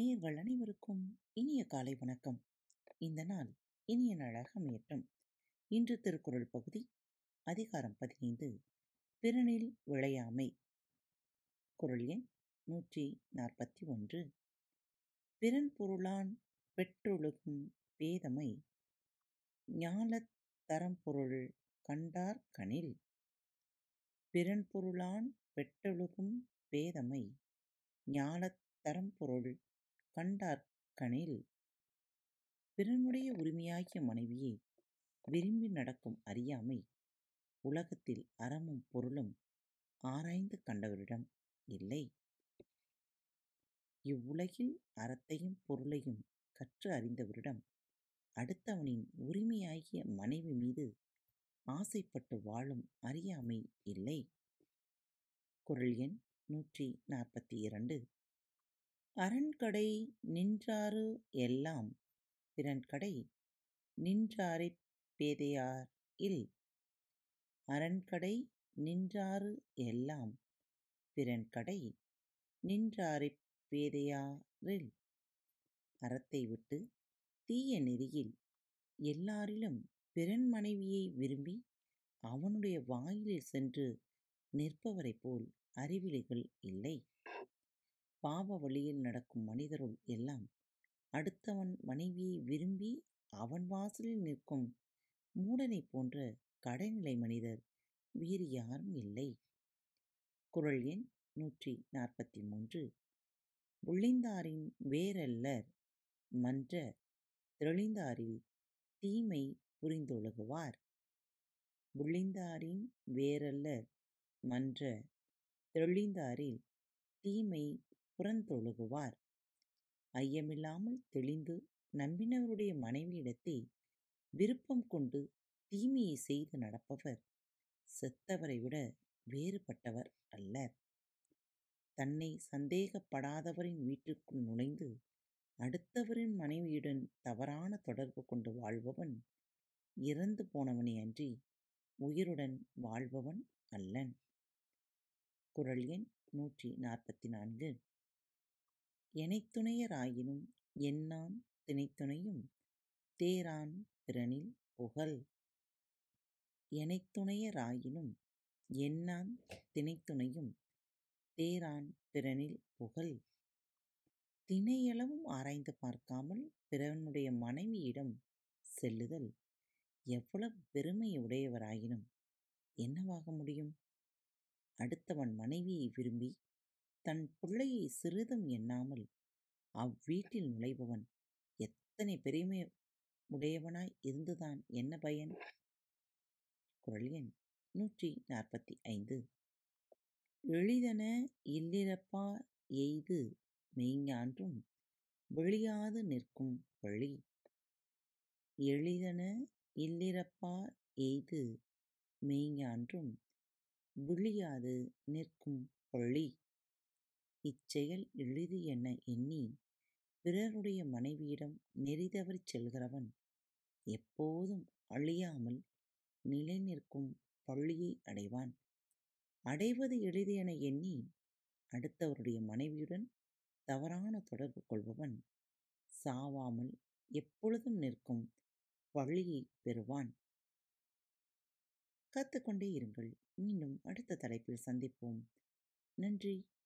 நேயர்கள் அனைவருக்கும் இனிய காலை வணக்கம். இந்த நாள் இனிய நாளாக அமையட்டும். இன்று திருக்குறள் பகுதி அதிகாரம் பதினைந்து பிறனில் விளையாமை. குரல் எண் நூற்றி நாற்பத்தி ஒன்று. பிறன் பொருளான் பெற்றொழுகும் பேதமை ஞானத் தரம்பொருள் கண்டார் கணில் பிறன் பொருளான் பெற்றொழுகும் பேதமை ஞாலத் தரம்பொருள் கண்டார் கணில் பிறனுடைய உரிமையாகிய மனைவியை விரும்பி நடக்கும் அறியாமை உலகத்தில் அறமும் பொருளும் ஆராய்ந்து கண்டவரிடம் இல்லை. இவ்வுலகில் அறத்தையும் பொருளையும் கற்று அறிந்தவரிடம் அடுத்தவனின் உரிமையாகிய மனைவி மீது ஆசைப்பட்டு வாழும் அறியாமை இல்லை. குரல் எண் நூற்றி நாற்பத்தி இரண்டு. அரண்கடை நின்றாறு எல்லாம்? பிறன்கடை நின்றாரைப் பேதையார் இல். அரண்கடை நின்றாறு எல்லாம்? பிறன்கடை நின்றாரைப் பேதையாரில் அறத்தை விட்டு தீய நெறியில் எல்லாரிலும் பிறன் மனைவியை விரும்பி அவனுடைய வாயிலில் சென்று நிற்பவரைப் போல் அறிவிலிகள் இல்லை. பாவ வழியில் நடக்கும் மனிதருள் எல்லாம் அடுத்தவன் மனைவியை விரும்பி அவன் வாசலில் நிற்கும் மூடனைப் போன்ற கடைநிலை மனிதர் வேறு யாரும் இல்லை. குரல் எண் நூற்றி நாற்பத்தி மூன்று. உள்ளிந்தாரின் வேறல்லர் மன்ற தெளிந்தாரில் தீமை புரிந்தொழுகுவார் உள்ளிந்தாரின் வேறல்லர் மன்ற தெளிந்தாரில் தீமை புறந்தொழுகுவார். ஐயமில்லாமல் தெளிந்து நம்பினவருடைய மனைவியிடத்தே விருப்பம் கொண்டு தீமையை செய்து நடப்பவர் செத்தவரை விட வேறுபட்டவர் அல்லர். தன்னை சந்தேகப்படாதவரின் வீட்டிற்குள் நுழைந்து அடுத்தவரின் மனைவியுடன் தவறான தொடர்பு கொண்டு வாழ்பவன் இறந்து போனவனே அன்றி உயிருடன் வாழ்பவன் அல்லன். குரல் எண் நூற்றி நாற்பத்தி நான்கு. எனைத்துணையராயினும் என்னாம் திணைத்துணையும் தேரான் பிறனில் புகழ் எனைத்துணையராயினும் என்னான் திணைத்துணையும் தேரான் பிறனில் புகழ் திணையளவும் ஆராய்ந்து பார்க்காமல் பிறனுடைய மனைவியிடம் செல்லுதல். எவ்வளவு பெருமை உடையவராயினும் என்னவாக முடியும்? அடுத்தவன் மனைவியை விரும்பி தன் பிள்ளையை சிறிதும் எண்ணாமல் அவ்வீட்டில் நுழைபவன் எத்தனை பெருமை உடையவனாய் இருந்துதான் என்ன பயன்? குரல் எண் நூற்றி நாற்பத்தி ஐந்து எளிதன இல்லிரப்பா எய்து மெய்ஞான்றும் வெளியாது நிற்கும் வழி. எளிதன இல்லிரப்பா எய்து மெய்ஞான்றும் விழியாது நிற்கும் பழி இச்செயல் எளிது என எண்ணி பிறருடைய மனைவியிடம் நெறிதவறிச் செல்கிறவன் எப்போதும் அழியாமல் நிலை நிற்கும் பள்ளியை அடைவான். அடைவது எளிது என எண்ணி அடுத்தவருடைய மனைவியுடன் தவறான தொடர்பு கொள்பவன் சாவாமல் எப்பொழுதும் நிற்கும் பள்ளியை பெறுவான். கற்றுக்கொண்டே இருங்கள். மீண்டும் அடுத்த தலைப்பில் சந்திப்போம். நன்றி.